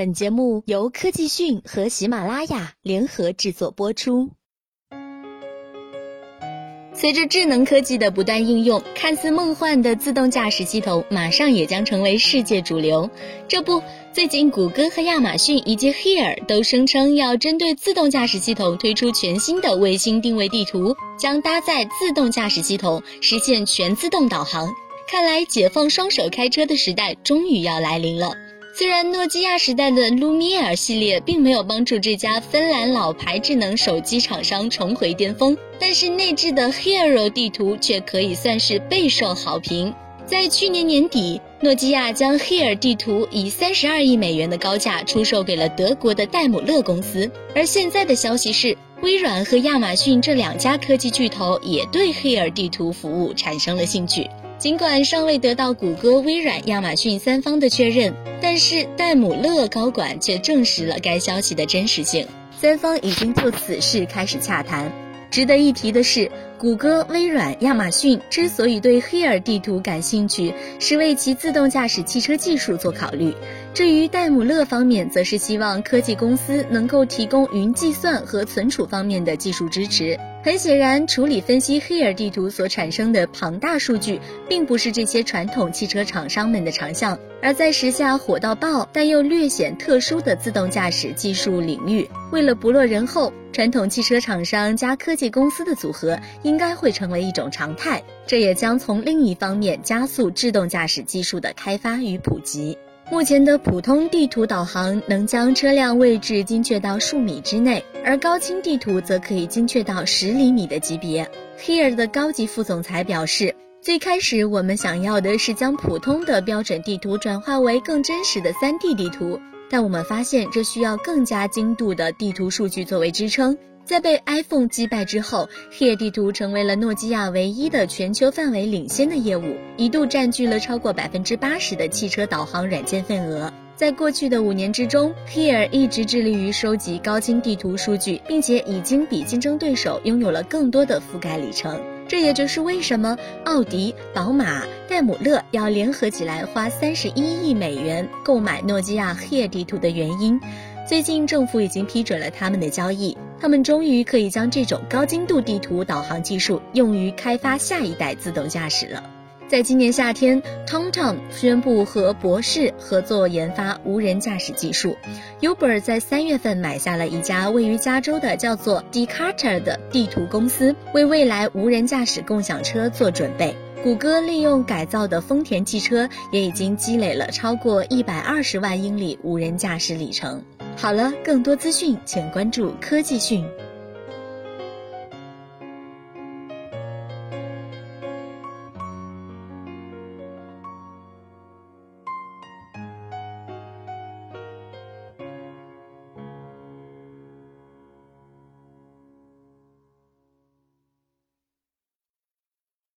本节目由科技讯和喜马拉雅联合制作播出。随着智能科技的不断应用，看似梦幻的自动驾驶系统马上也将成为世界主流。这不，最近谷歌和亚马逊以及 Here 都声称要针对自动驾驶系统推出全新的卫星定位地图，将搭载自动驾驶系统实现全自动导航。看来，解放双手开车的时代终于要来临了。虽然诺基亚时代的 Lumia 系列并没有帮助这家芬兰老牌智能手机厂商重回巅峰，但是内置的 Hero 地图却可以算是备受好评。在去年年底，诺基亚将 Here 地图以三十二亿美元的高价出售给了德国的戴姆勒公司，而现在的消息是，微软和亚马逊这两家科技巨头也对 Here 地图服务产生了兴趣。尽管尚未得到谷歌、微软、亚马逊三方的确认，但是戴姆勒高管却证实了该消息的真实性。三方已经就此事开始洽谈。值得一提的是。谷歌、微软、亚马逊之所以对 Here 地图感兴趣，是为其自动驾驶汽车技术做考虑。至于戴姆勒方面，则是希望科技公司能够提供云计算和存储方面的技术支持。很显然，处理分析 Here 地图所产生的庞大数据，并不是这些传统汽车厂商们的长项。而在时下火到爆但又略显特殊的自动驾驶技术领域，为了不落人后，传统汽车厂商加科技公司的组合。应该会成为一种常态，这也将从另一方面加速自动驾驶技术的开发与普及。目前的普通地图导航能将车辆位置精确到数米之内，而高清地图则可以精确到十厘米的级别。Here 的高级副总裁表示，最开始我们想要的是将普通的标准地图转化为更真实的 3D 地图，但我们发现这需要更加精度的地图数据作为支撑。在被 iPhone 击败之后，Here 地图成为了诺基亚唯一的全球范围领先的业务，一度占据了超过百分之八十的汽车导航软件份额。在过去的五年之中，Here 一直致力于收集高清地图数据，并且已经比竞争对手拥有了更多的覆盖里程。这也就是为什么奥迪、宝马、戴姆勒要联合起来花三十一亿美元购买诺基亚 Here 地图的原因。最近政府已经批准了他们的交易，他们终于可以将这种高精度地图导航技术用于开发下一代自动驾驶了。在今年夏天，TomTom 宣布和博士合作研发无人驾驶技术。Uber 在三月份买下了一家位于加州的叫做 Decarter 的地图公司，为未来无人驾驶共享车做准备。谷歌利用改造的丰田汽车也已经积累了超过一百二十万英里无人驾驶里程。好了，更多资讯请关注科技讯。